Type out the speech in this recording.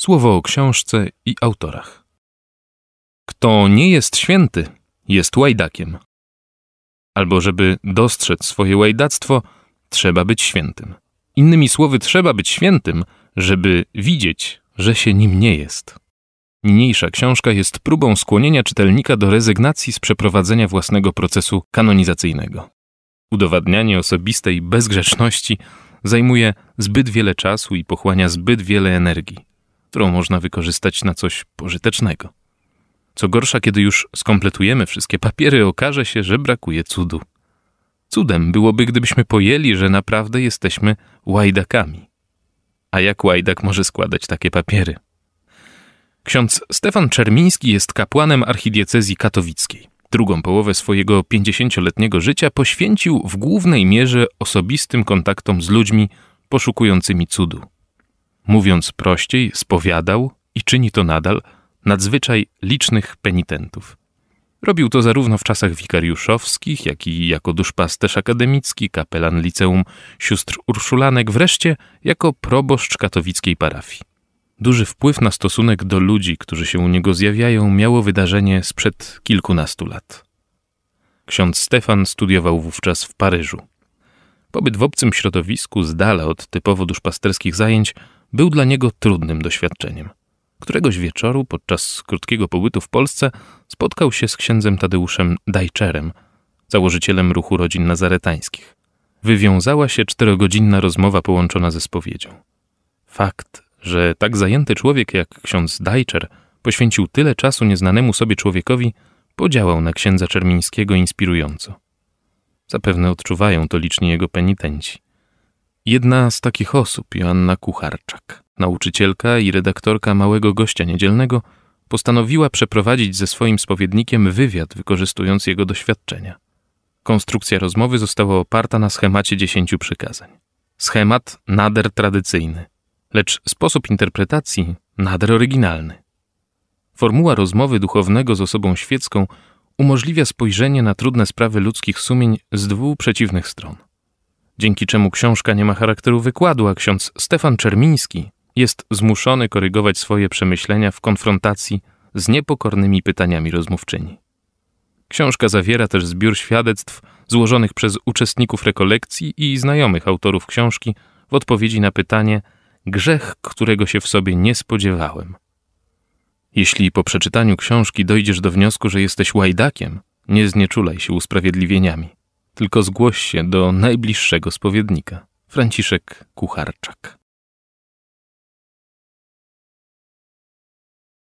Słowo o książce i autorach. Kto nie jest święty, jest łajdakiem. Albo żeby dostrzec swoje łajdactwo, trzeba być świętym. Innymi słowy, trzeba być świętym, żeby widzieć, że się nim nie jest. Niniejsza książka jest próbą skłonienia czytelnika do rezygnacji z przeprowadzenia własnego procesu kanonizacyjnego. Udowadnianie osobistej bezgrzeczności zajmuje zbyt wiele czasu i pochłania zbyt wiele energii, którą można wykorzystać na coś pożytecznego. Co gorsza, kiedy już skompletujemy wszystkie papiery, okaże się, że brakuje cudu. Cudem byłoby, gdybyśmy pojęli, że naprawdę jesteśmy łajdakami. A jak łajdak może składać takie papiery? Ksiądz Stefan Czermiński jest kapłanem archidiecezji katowickiej. Drugą połowę swojego pięćdziesięcioletniego życia poświęcił w głównej mierze osobistym kontaktom z ludźmi poszukującymi cudu. Mówiąc prościej, spowiadał i czyni to nadal nadzwyczaj licznych penitentów. Robił to zarówno w czasach wikariuszowskich, jak i jako duszpasterz akademicki, kapelan liceum sióstr Urszulanek, wreszcie jako proboszcz katowickiej parafii. Duży wpływ na stosunek do ludzi, którzy się u niego zjawiają, miało wydarzenie sprzed kilkunastu lat. Ksiądz Stefan studiował wówczas w Paryżu. Pobyt w obcym środowisku, z dala od typowo duszpasterskich zajęć, był dla niego trudnym doświadczeniem. Któregoś wieczoru, podczas krótkiego pobytu w Polsce, spotkał się z księdzem Tadeuszem Dajczerem, założycielem ruchu rodzin nazaretańskich. Wywiązała się czterogodzinna rozmowa połączona ze spowiedzią. Fakt, że tak zajęty człowiek jak ksiądz Dajczer poświęcił tyle czasu nieznanemu sobie człowiekowi, podziałał na księdza Czermińskiego inspirująco. Zapewne odczuwają to liczni jego penitenci. Jedna z takich osób, Joanna Kucharczak, nauczycielka i redaktorka Małego Gościa Niedzielnego, postanowiła przeprowadzić ze swoim spowiednikiem wywiad, wykorzystując jego doświadczenia. Konstrukcja rozmowy została oparta na schemacie dziesięciu przykazań. Schemat nader tradycyjny, lecz sposób interpretacji nader oryginalny. Formuła rozmowy duchownego z osobą świecką umożliwia spojrzenie na trudne sprawy ludzkich sumień z dwóch przeciwnych stron. Dzięki czemu książka nie ma charakteru wykładu, a ksiądz Stefan Czermiński jest zmuszony korygować swoje przemyślenia w konfrontacji z niepokornymi pytaniami rozmówczyni. Książka zawiera też zbiór świadectw złożonych przez uczestników rekolekcji i znajomych autorów książki w odpowiedzi na pytanie grzech, którego się w sobie nie spodziewałem. Jeśli po przeczytaniu książki dojdziesz do wniosku, że jesteś łajdakiem, nie znieczulaj się usprawiedliwieniami, tylko zgłoś się do najbliższego spowiednika. Franciszek Kucharczak.